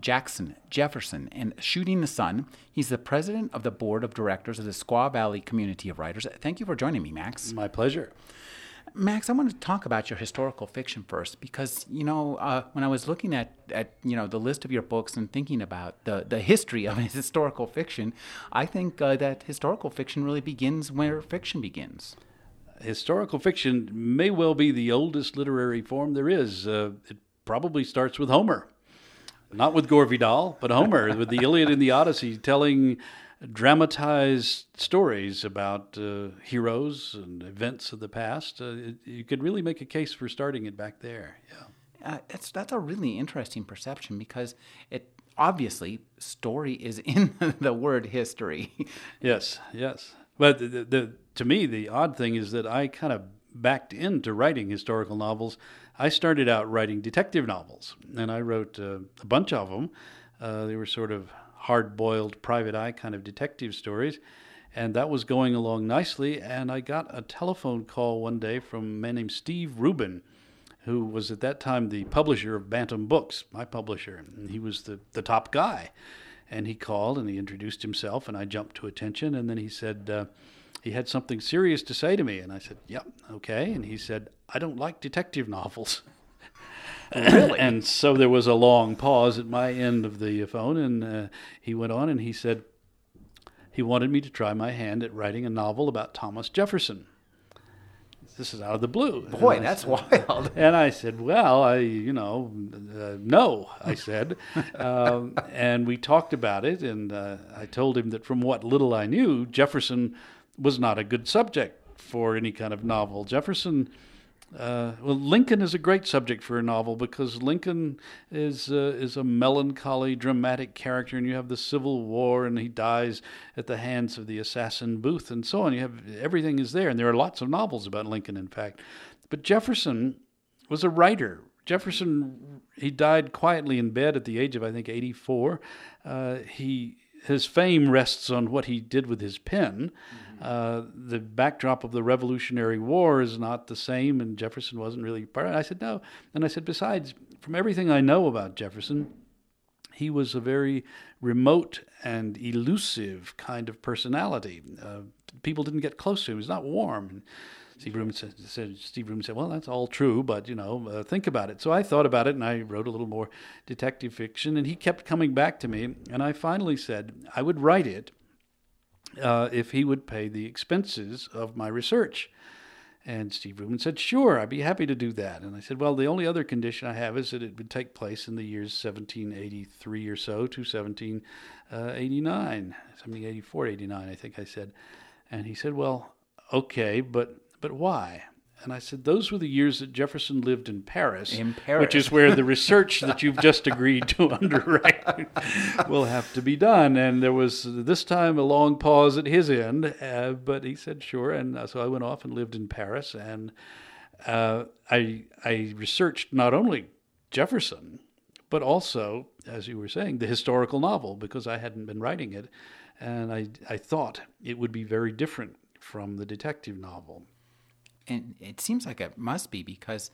Jackson, Jefferson, and Shooting the Sun. He's the president of the board of directors of the Squaw Valley Community of Writers. Thank you for joining me, Max. My pleasure. Max, I want to talk about your historical fiction first because you know uh, when I was looking at, at you know the list of your books and thinking about the, the history of historical fiction, I think uh, that historical fiction really begins where fiction begins. Historical fiction may well be the oldest literary form there is. Uh, it probably starts with Homer not with Gore Vidal, but Homer with the Iliad and the Odyssey, telling dramatized stories about uh, heroes and events of the past. Uh, it, you could really make a case for starting it back there. Yeah, uh, that's that's a really interesting perception because it obviously story is in the word history. yes, yes. But the, the, to me, the odd thing is that I kind of backed into writing historical novels I started out writing detective novels, and I wrote uh, a bunch of them. Uh, they were sort of hard boiled, private eye kind of detective stories. And that was going along nicely. And I got a telephone call one day from a man named Steve Rubin, who was at that time the publisher of Bantam Books, my publisher. And he was the, the top guy. And he called and he introduced himself, and I jumped to attention. And then he said, uh, he had something serious to say to me. And I said, Yep, okay. And he said, I don't like detective novels. Really? and so there was a long pause at my end of the phone, and uh, he went on and he said he wanted me to try my hand at writing a novel about Thomas Jefferson. This is out of the blue. Boy, that's said, wild. And I said, "Well, I, you know, uh, no," I said, um, and we talked about it, and uh, I told him that from what little I knew, Jefferson was not a good subject for any kind of novel. Jefferson uh, well, Lincoln is a great subject for a novel because Lincoln is uh, is a melancholy, dramatic character, and you have the Civil War, and he dies at the hands of the assassin Booth, and so on. You have everything is there, and there are lots of novels about Lincoln, in fact. But Jefferson was a writer. Jefferson he died quietly in bed at the age of I think 84. Uh, he his fame rests on what he did with his pen. Mm-hmm uh, the backdrop of the Revolutionary War is not the same, and Jefferson wasn't really part of it. I said, no. And I said, besides, from everything I know about Jefferson, he was a very remote and elusive kind of personality. Uh, people didn't get close to him. He's not warm. Steve Rubin said, said, Steve Rubin said, well, that's all true, but, you know, uh, think about it. So I thought about it, and I wrote a little more detective fiction, and he kept coming back to me, and I finally said I would write it uh, if he would pay the expenses of my research. And Steve Rubin said, Sure, I'd be happy to do that. And I said, Well, the only other condition I have is that it would take place in the years 1783 or so to 1789, uh, 1784, 89, I think I said. And he said, Well, okay, but, but why? And I said, those were the years that Jefferson lived in Paris, in Paris. which is where the research that you've just agreed to underwrite will have to be done. And there was this time a long pause at his end, uh, but he said, sure. And uh, so I went off and lived in Paris. And uh, I, I researched not only Jefferson, but also, as you were saying, the historical novel, because I hadn't been writing it. And I, I thought it would be very different from the detective novel and it seems like it must be because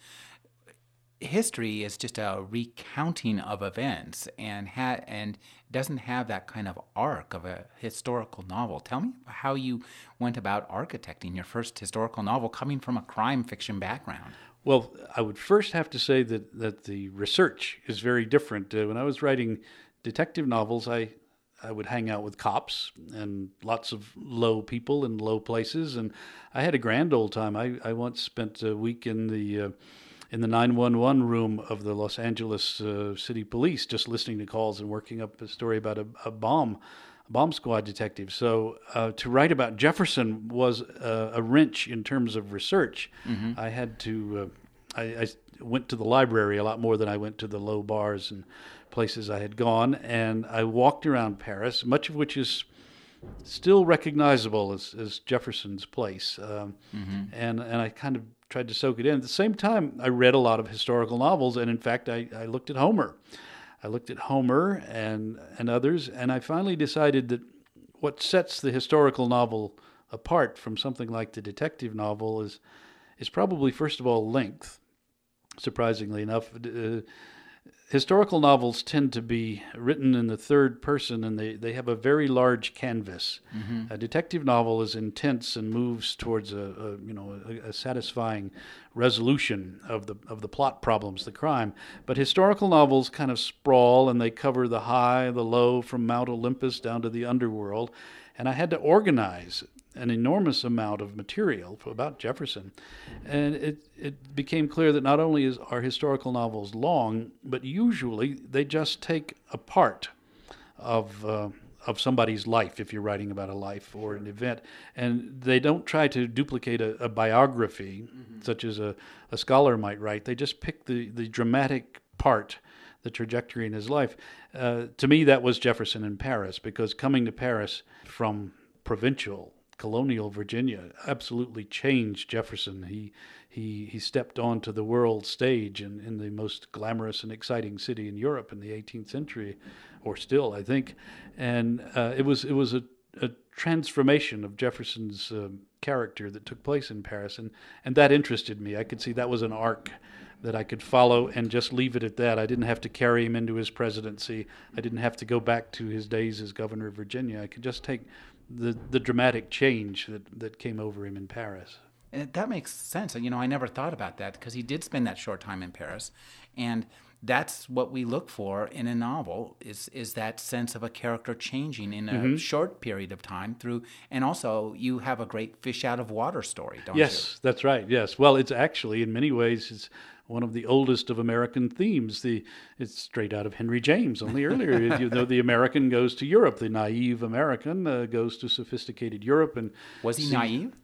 history is just a recounting of events and ha- and doesn't have that kind of arc of a historical novel. Tell me how you went about architecting your first historical novel coming from a crime fiction background. Well, I would first have to say that that the research is very different. Uh, when I was writing detective novels, I I would hang out with cops and lots of low people in low places, and I had a grand old time. I, I once spent a week in the uh, in the 911 room of the Los Angeles uh, City Police, just listening to calls and working up a story about a, a bomb, a bomb squad detective. So uh, to write about Jefferson was a, a wrench in terms of research. Mm-hmm. I had to. Uh, I, I went to the library a lot more than I went to the low bars and places I had gone, and I walked around Paris, much of which is still recognizable as, as Jefferson's place. Um, and, and I kind of tried to soak it in. At the same time, I read a lot of historical novels, and in fact, I, I looked at Homer. I looked at Homer and, and others, and I finally decided that what sets the historical novel apart from something like the detective novel is, is probably, first of all, length. Surprisingly enough, uh, historical novels tend to be written in the third person and they, they have a very large canvas. Mm-hmm. A detective novel is intense and moves towards a, a you know a, a, satisfying resolution of the of the plot problems, the crime. But historical novels kind of sprawl and they cover the high, the low, from Mount Olympus down to the underworld. And I had to organize an enormous amount of material about Jefferson, and it it became clear that not only is are historical novels long, but usually they just take a part of. Uh, of somebody's life, if you're writing about a life or an event, and they don't try to duplicate a, a biography, mm-hmm. such as a, a scholar might write. They just pick the, the dramatic part the trajectory in his life. Uh, to me, that was Jefferson in Paris, because coming to Paris from provincial colonial Virginia absolutely changed Jefferson. He he he stepped onto the world stage in, in the most glamorous and exciting city in Europe in the 18th century, or still I think, and uh, it was it was a, a transformation of Jefferson's um, character that took place in Paris, and and that interested me. I could see that was an arc that I could follow and just leave it at that. I didn't have to carry him into his presidency. I didn't have to go back to his days as governor of Virginia. I could just take the the dramatic change that that came over him in Paris. And that makes sense. You know, I never thought about that because he did spend that short time in Paris, and that's what we look for in a novel is is that sense of a character changing in a mm-hmm. short period of time through and also you have a great fish out of water story don't yes, you yes that's right yes well it's actually in many ways it's one of the oldest of American themes. The it's straight out of Henry James. Only earlier, you know, the American goes to Europe. The naive American uh, goes to sophisticated Europe. And was he see, naive?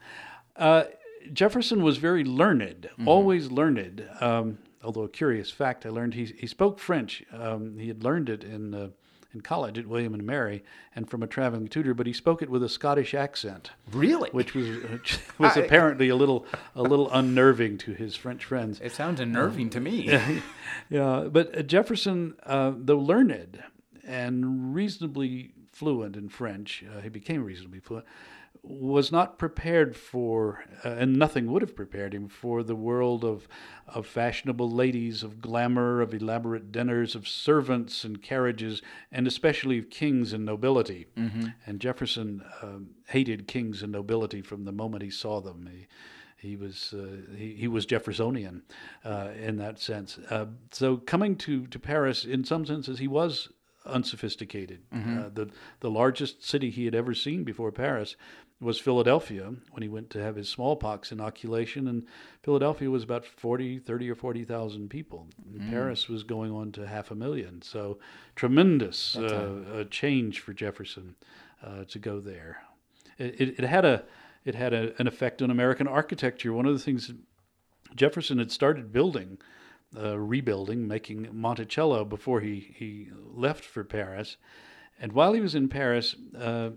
Uh, Jefferson was very learned, mm-hmm. always learned. Um, although a curious fact, I learned he he spoke French. Um, he had learned it in. Uh, in college at William and Mary, and from a traveling tutor, but he spoke it with a Scottish accent. Really, which was which was I, apparently a little a little unnerving to his French friends. It sounds unnerving to me. yeah, but Jefferson, uh, though learned and reasonably fluent in French, uh, he became reasonably fluent was not prepared for, uh, and nothing would have prepared him for the world of, of fashionable ladies, of glamour, of elaborate dinners, of servants and carriages, and especially of kings and nobility. Mm-hmm. And Jefferson um, hated kings and nobility from the moment he saw them. He, he was uh, he, he was Jeffersonian uh, in that sense. Uh, so coming to, to Paris, in some senses, he was unsophisticated. Mm-hmm. Uh, the the largest city he had ever seen before Paris was Philadelphia when he went to have his smallpox inoculation and Philadelphia was about 40 30 or 40,000 people. Mm. Paris was going on to half a million. So tremendous uh, change for Jefferson uh, to go there. It, it, it, had a it had a, an effect on American architecture. One of the things Jefferson had started building uh, rebuilding, making Monticello before he, he left for Paris. And while he was in Paris, uh,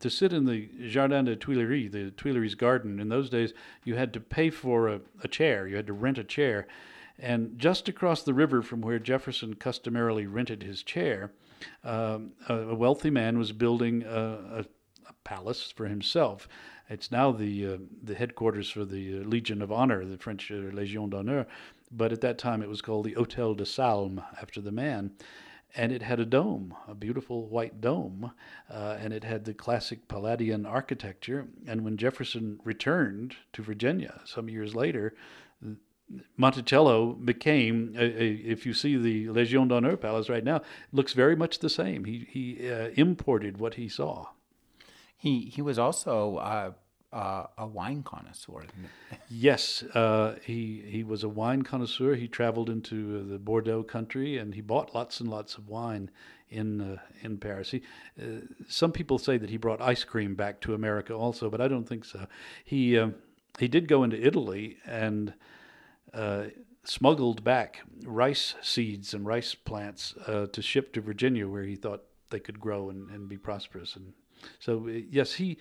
to sit in the Jardin des Tuileries, the Tuileries garden, in those days, you had to pay for a, a chair. You had to rent a chair. And just across the river from where Jefferson customarily rented his chair, um, a, wealthy man was building a, a, a, palace for himself. It's now the uh, the headquarters for the uh, Legion of Honor, the French uh, Légion d'honneur, but at that time it was called the Hôtel de Salm after the man and it had a dome, a beautiful white dome, uh, and it had the classic Palladian architecture. And when Jefferson returned to Virginia some years later, Monticello became, a, a, if you see the Légion d'honneur palace right now, looks very much the same. He he uh, imported what he saw. He he was also uh, uh, a wine connoisseur. yes, uh, he he was a wine connoisseur. He traveled into the Bordeaux country and he bought lots and lots of wine in uh, in Paris. He, uh, some people say that he brought ice cream back to America also, but I don't think so. He uh, he did go into Italy and uh, smuggled back rice seeds and rice plants to ship to Virginia, where he thought they could grow and, and be prosperous and So yes, he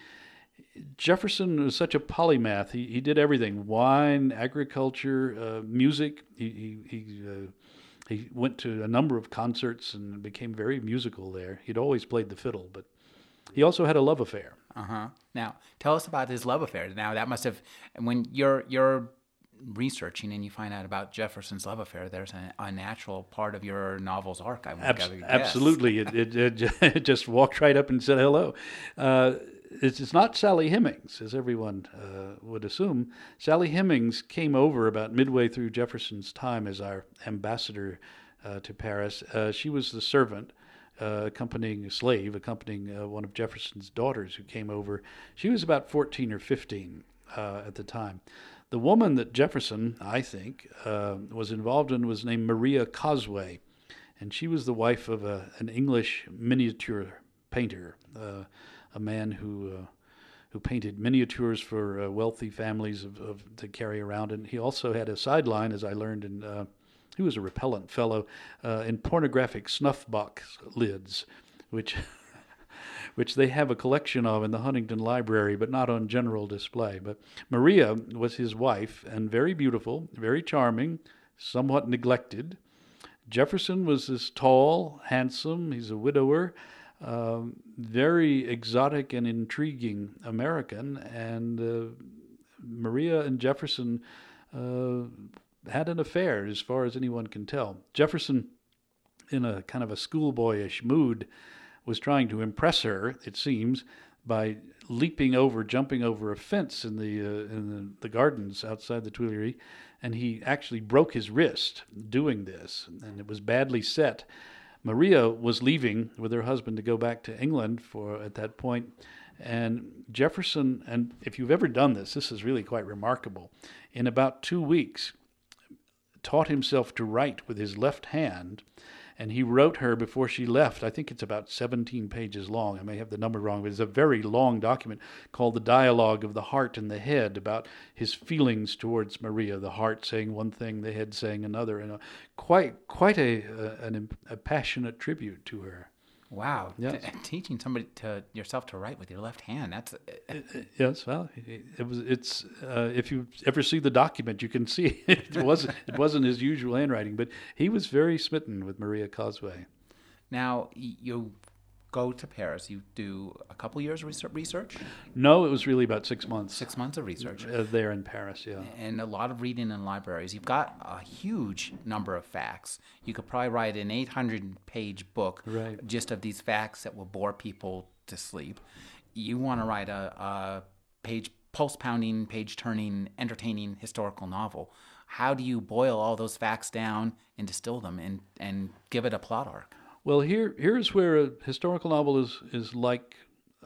Jefferson was such a polymath. He he did everything: wine, agriculture, uh, music. He he he, uh, he went to a number of concerts and became very musical there. He'd always played the fiddle, but he also had a love affair. Uh huh. Now, tell us about his love affair. Now, that must have when you're you're researching and you find out about Jefferson's love affair. There's a, a natural part of your novel's arc. I would Abs- absolutely, it, it, it, just walked right up and said hello. Uh, it's, not Sally Hemings, as everyone uh, would assume. Sally Hemings came over about midway through Jefferson's time as our ambassador uh, to Paris. Uh, she was the servant. Uh, accompanying a slave, accompanying uh, one of Jefferson's daughters who came over. She was about 14 or 15 uh, at the time. The woman that Jefferson, I think, was involved in was named Maria Cosway, and she was the wife of a, an English miniature painter a man who uh, who painted miniatures for uh, wealthy families of, of, to carry around, and he also had a sideline, as I learned in. Uh, he was a repellent fellow uh, in pornographic snuff box lids, which which they have a collection of in the Huntington Library, but not on general display. But Maria was his wife, and very beautiful, very charming, somewhat neglected. Jefferson was this tall, handsome. He's a widower um, very exotic and intriguing American, and uh, Maria and Jefferson uh, had an affair, as far as anyone can tell. Jefferson, in a kind of a schoolboyish mood, was trying to impress her, it seems, by leaping over, jumping over a fence in the uh, in the, the, gardens outside the Tuileries, and he actually broke his wrist doing this, and it was badly set. Maria was leaving with her husband to go back to England for at that point, and Jefferson. And if you've ever done this, this is really quite remarkable. In about two weeks, taught himself to write with his left hand and he wrote her before she left. I think it's about 17 pages long. I may have the number wrong, but it's a very long document called The Dialogue of the Heart and the Head about his feelings towards Maria, the heart saying one thing, the head saying another, and a, quite quite a, uh, a, a passionate tribute to her. Wow. Yes. T- teaching somebody to yourself to write with your left hand. That's yes. Well, it, was. It's uh, if you ever see the document, you can see it wasn't. it wasn't his usual handwriting, but he was very smitten with Maria Cosway. Now you go to Paris, you do a couple years research? No, it was really about six months. Six months of research. Uh, there in Paris, yeah. And a lot of reading in libraries. You've got a huge number of facts. You could probably write an 800 page book right. just of these facts that will bore people to sleep. You want to write a, a page, pulse pounding, page turning, entertaining historical novel. How do you boil all those facts down and distill them and, and give it a plot arc? Well, here here's where a historical novel is is like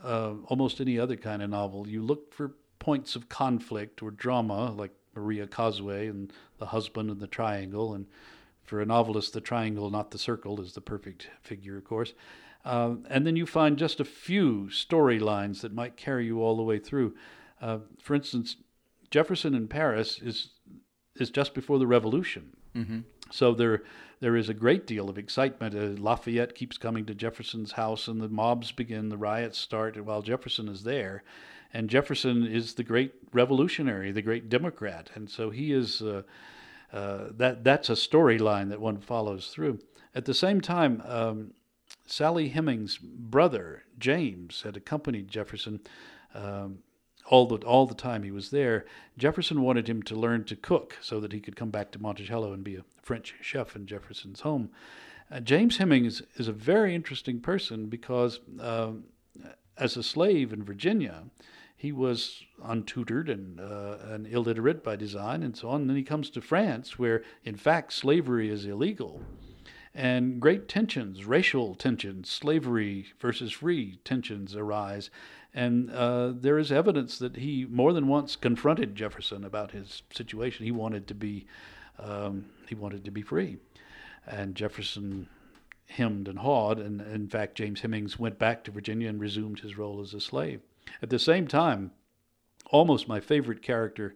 uh, almost any other kind of novel. You look for points of conflict or drama, like Maria Cosway and the husband and the triangle, and for a novelist, the triangle, not the circle, is the perfect figure, of course. Uh, and then you find just a few storylines that might carry you all the way through. Uh, for instance, Jefferson in Paris is is just before the Revolution. Mm-hmm. So there, there is a great deal of excitement. Uh, Lafayette keeps coming to Jefferson's house, and the mobs begin. The riots start while Jefferson is there, and Jefferson is the great revolutionary, the great Democrat, and so he is. Uh, uh, that that's a storyline that one follows through. At the same time, um, Sally Hemings' brother James had accompanied Jefferson. Um, all the all the time he was there. Jefferson wanted him to learn to cook so that he could come back to Monticello and be a French chef in Jefferson's home. Uh, James Hemings is a very interesting person because uh, as a slave in Virginia, he was untutored and, uh, and illiterate by design and so on. And then he comes to France, where in fact slavery is illegal. And great tensions, racial tensions, slavery versus free tensions arise. And uh, there is evidence that he more than once confronted Jefferson about his situation. He wanted to be, um, he wanted to be free, and Jefferson hemmed and hawed. And in fact, James Hemings went back to Virginia and resumed his role as a slave. At the same time, almost my favorite character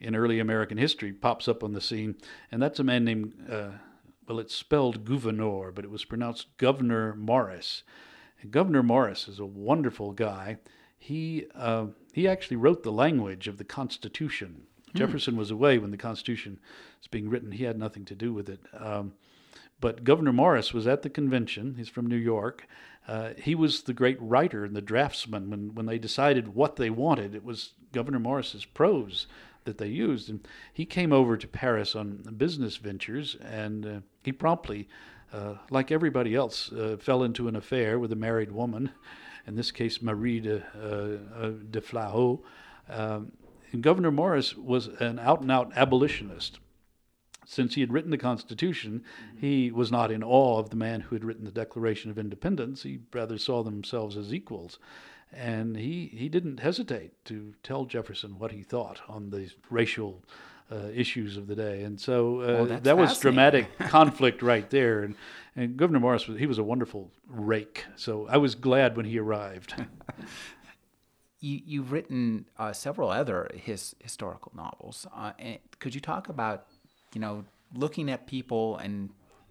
in early American history pops up on the scene, and that's a man named, uh, well, it's spelled Gouverneur, but it was pronounced Governor Morris Governor Morris is a wonderful guy. He uh, he actually wrote the language of the Constitution. Hmm. Jefferson was away when the Constitution was being written. He had nothing to do with it. Um, but Governor Morris was at the convention. He's from New York. Uh, he was the great writer and the draftsman when, when they decided what they wanted. It was Governor Morris's prose that they used. And he came over to Paris on business ventures, and uh, he promptly, uh, like everybody else, uh, fell into an affair with a married woman, in this case, Marie de, uh, uh, de Flahault. Um, and Governor Morris was an out and out abolitionist since he had written the Constitution, mm-hmm. he was not in awe of the man who had written the Declaration of Independence. He rather saw themselves as equals. And he, he didn't hesitate to tell Jefferson what he thought on the racial uh, issues of the day. And so uh, well, that was dramatic conflict right there. And, and Governor Morris, was, he was a wonderful rake. So I was glad when he arrived. you, have written uh, several other his, historical novels. Uh, could you talk about you know, looking at people and,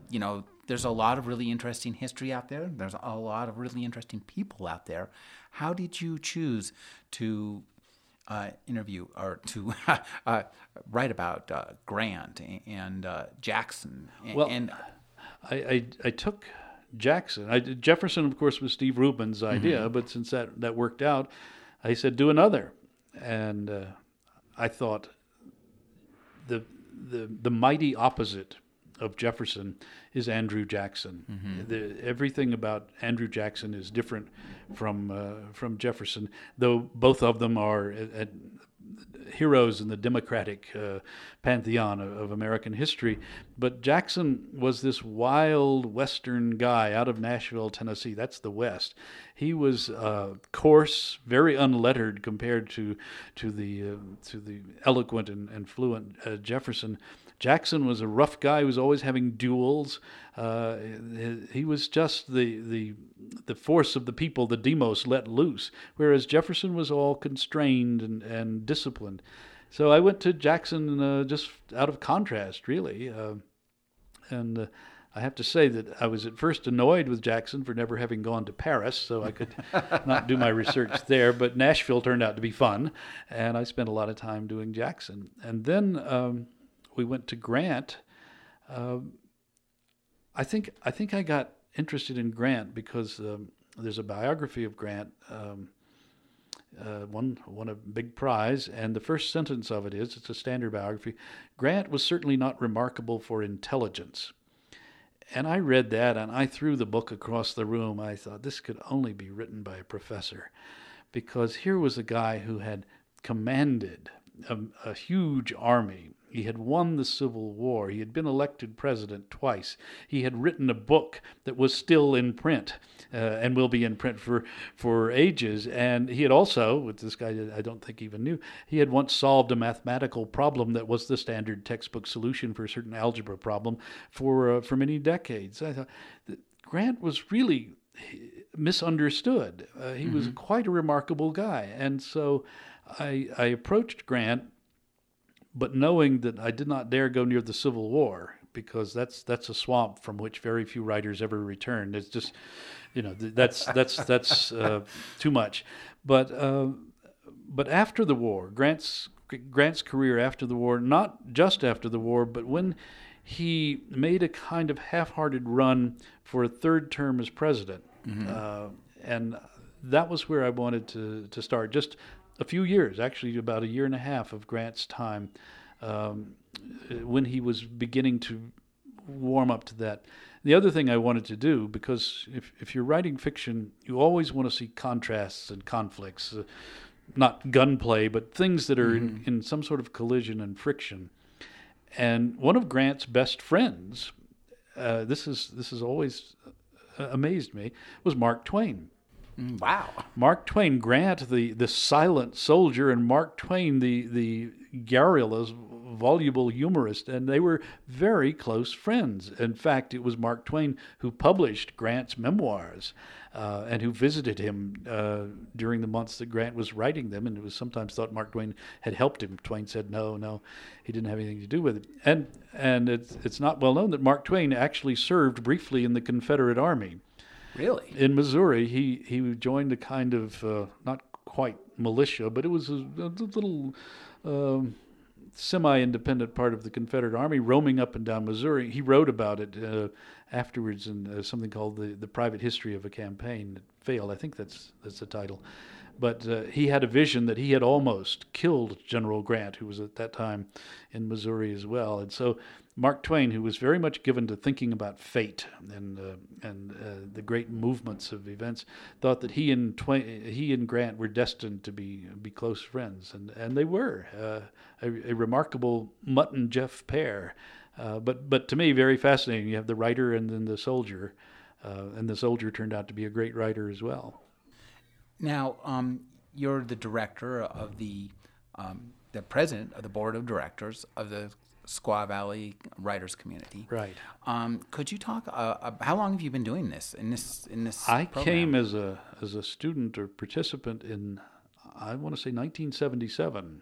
you know, there's a lot of really interesting history out there. There's a lot of really interesting people out there. How did you choose to uh, interview or to uh, write about uh, Grant and uh, Jackson? And, well, and I, I, I, took Jackson. I, Jefferson, of course, was Steve Rubin's idea, mm-hmm. but since that, that worked out, I said, do another. And uh, I thought the the the mighty opposite of Jefferson is Andrew Jackson. Mm-hmm. The, everything about Andrew Jackson is different from uh, from Jefferson, though both of them are at, at heroes in the democratic uh, pantheon of, of, American history. But Jackson was this wild Western guy out of Nashville, Tennessee. That's the West. He was uh, coarse, very unlettered compared to to the uh, to the eloquent and, and fluent uh, Jefferson. Jackson was a rough guy who was always having duels. Uh, he was just the, the, the force of the people, the demos let loose, whereas Jefferson was all constrained and, and disciplined. So I went to Jackson uh, just out of contrast, really. Uh, and uh, I have to say that I was at first annoyed with Jackson for never having gone to Paris, so I could not do my research there. But Nashville turned out to be fun, and I spent a lot of time doing Jackson. And then um, we went to Grant, uh, I think I think I got interested in Grant because um, there's a biography of Grant. Um, uh, won won a big prize, and the first sentence of it is it's a standard biography. Grant was certainly not remarkable for intelligence. And I read that and I threw the book across the room. I thought this could only be written by a professor because here was a guy who had commanded a, a huge army he had won the Civil War. He had been elected president twice. He had written a book that was still in print uh, and will be in print for, for ages. And he had also, with this guy I don't think even knew, he had once solved a mathematical problem that was the standard textbook solution for a certain algebra problem for, uh, for many decades. I thought Grant was really misunderstood. Uh, he mm-hmm. was quite a remarkable guy. And so I, I approached Grant but knowing that I did not dare go near the Civil War because that's that's a swamp from which very few writers ever return. It's just, you know, that's that's that's uh, too much. But uh, but after the war, Grant's Grant's career after the war, not just after the war, but when he made a kind of half-hearted run for a third term as president, mm-hmm. uh, and that was where I wanted to to start. Just a few years, actually about a year and a half of Grant's time, um, when he was beginning to warm up to that. The other thing I wanted to do, because if, if you're writing fiction, you always want to see contrasts and conflicts, uh, not gunplay, but things that are mm-hmm. in, in some sort of collision and friction. And one of Grant's best friends, uh, this is this has always uh, amazed me, was Mark Twain. Mm, wow. Mark Twain, Grant, the, the silent soldier, and Mark Twain, the, the garrulous, voluble humorist, and they were very close friends. In fact, it was Mark Twain who published Grant's memoirs uh, and who visited him uh, during the months that Grant was writing them. And it was sometimes thought Mark Twain had helped him. Twain said, no, no, he didn't have anything to do with it. And, and it's, it's not well known that Mark Twain actually served briefly in the Confederate Army. Really? In Missouri, he he joined a kind of uh, not quite militia, but it was a, a little. Um, semi-independent part of the Confederate Army, roaming up and down Missouri. He wrote about it uh, afterwards in uh, something called the the Private History of a Campaign that failed. I think that's that's the title. But uh, he had a vision that he had almost killed General Grant, who was at that time in Missouri as well. And so Mark Twain, who was very much given to thinking about fate and uh, and uh, the great movements of events, thought that he and Twain, he and Grant were destined to be be close friends, and and they were uh, a, a, remarkable Mutt and Jeff pair. Uh, but but to me, very fascinating. You have the writer and then the soldier, uh, and the soldier turned out to be a great writer as well. Now, um, you're the director of the um, the president of the board of directors of the Squaw Valley writers community. Right. Um, could you talk? Uh, how long have you been doing this in this in this? I program? came as a as a student or participant in I want to say 1977.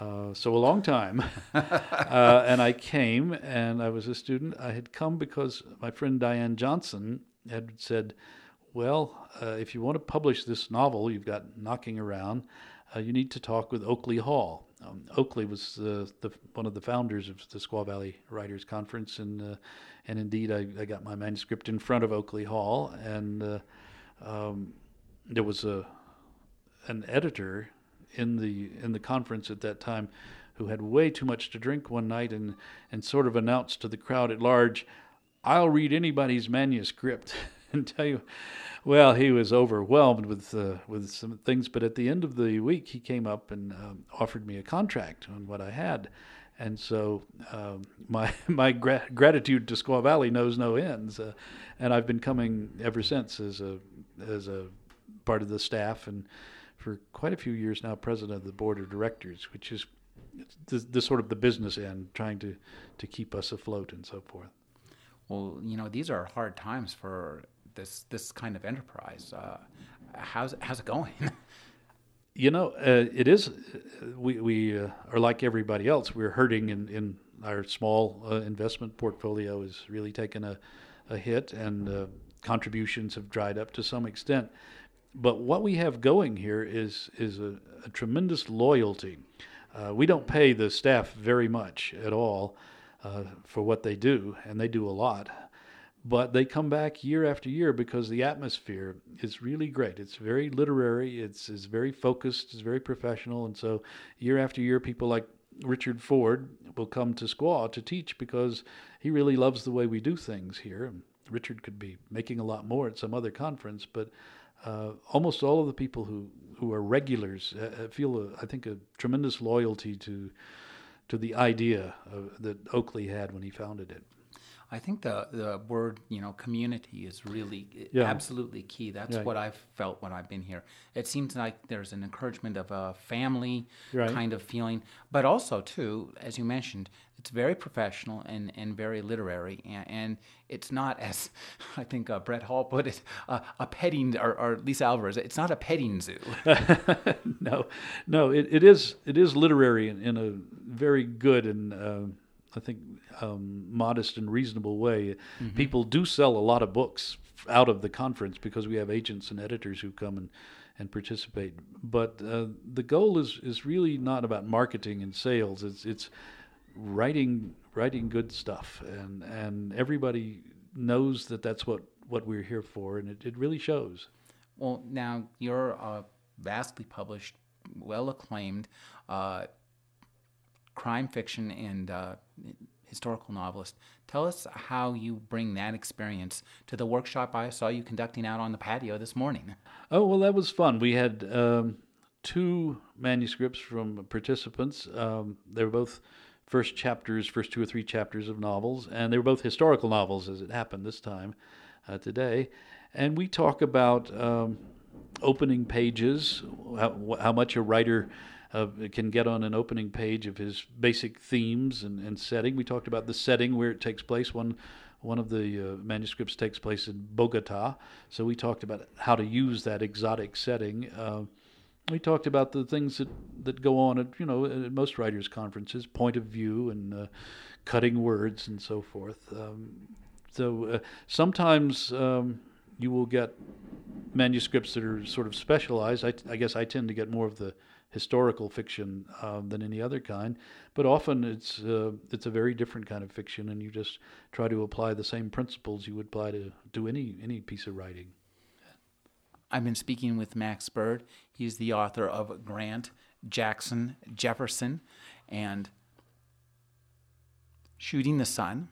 Uh, so a long time, uh, and I came and I was a student. I had come because my friend Diane Johnson had said, "Well, uh, if you want to publish this novel you've got knocking around, uh, you need to talk with Oakley Hall." Um, Oakley was uh, the, one of the founders of the Squaw Valley Writers Conference, and uh, and indeed I, I, got my manuscript in front of Oakley Hall, and uh, um, there was a an editor in the in the conference at that time who had way too much to drink one night and and sort of announced to the crowd at large, "I'll read anybody's manuscript." and tell you well, he was overwhelmed with uh, with some things, but at the end of the week, he came up and um, offered me a contract on what I had, and so um, my my gra- gratitude to Squaw Valley knows no ends, uh, and I've been coming ever since as a as a part of the staff and for quite a few years now, president of the board of directors, which is the, the sort of the business end, trying to to keep us afloat and so forth. Well, you know, these are hard times for this this kind of enterprise. Uh, how's how's it going? you know, uh, it is. We we uh, are like everybody else. We're hurting in in our small uh, investment portfolio is really taken a a hit, and uh, contributions have dried up to some extent. But what we have going here is is a, a tremendous loyalty. Uh, we don't pay the staff very much at all for what they do, and they do a lot but they come back year after year because the atmosphere is really great. It's very literary. It's, it's very focused. It's very professional. And so year after year, people like Richard Ford will come to Squaw to teach because he really loves the way we do things here. Richard could be making a lot more at some other conference, but uh, almost all of the people who, who are regulars uh, uh feel, a, I think, a tremendous loyalty to to the idea of, that Oakley had when he founded it. I think the the word you know community is really yeah. absolutely key. That's right. what I've felt when I've been here. It seems like there's an encouragement of a family right. kind of feeling, but also too, as you mentioned, it's very professional and, and very literary, and, and it's not as I think uh, Brett Hall put it uh, a petting or, or Lisa Alvarez. It's not a petting zoo. no, no, it, it is it is literary in, in a very good and. Uh, I think, um, modest and reasonable way. Mm-hmm. People do sell a lot of books out of the conference because we have agents and editors who come and, and participate. But uh, the goal is, is really not about marketing and sales. It's it's writing writing good stuff, and and everybody knows that that's what, what we're here for, and it, it really shows. Well, now you're a vastly published, well acclaimed. Uh, crime fiction and uh, historical novelist. Tell us how you bring that experience to the workshop I saw you conducting out on the patio this morning. Oh, well, that was fun. We had um, two manuscripts from participants. Um, they were both first chapters, first two or three chapters of novels, and they were both historical novels as it happened this time uh, today. And we talk about um, opening pages, how, how much a writer uh, can get on an opening page of his basic themes and, and setting. We talked about the setting where it takes place. One one of the uh, manuscripts takes place in Bogota, so we talked about how to use that exotic setting. Uh, we talked about the things that, that go on at you know at most writers' conferences, point of view and uh, cutting words and so forth. Um, so uh, sometimes um, you will get manuscripts that are sort of specialized. I, I guess I tend to get more of the historical fiction um, than any other kind, but often it's uh, it's a very different kind of fiction, and you just try to apply the same principles you would apply to do any any piece of writing. I've been speaking with Max Byrd. He's the author of Grant, Jackson, Jefferson, and Shooting the Sun.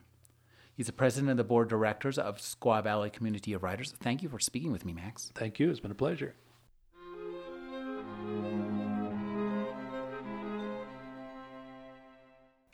He's the president of the board of directors of Squaw Valley Community of Writers. Thank you for speaking with me, Max. Thank you. It's been a pleasure.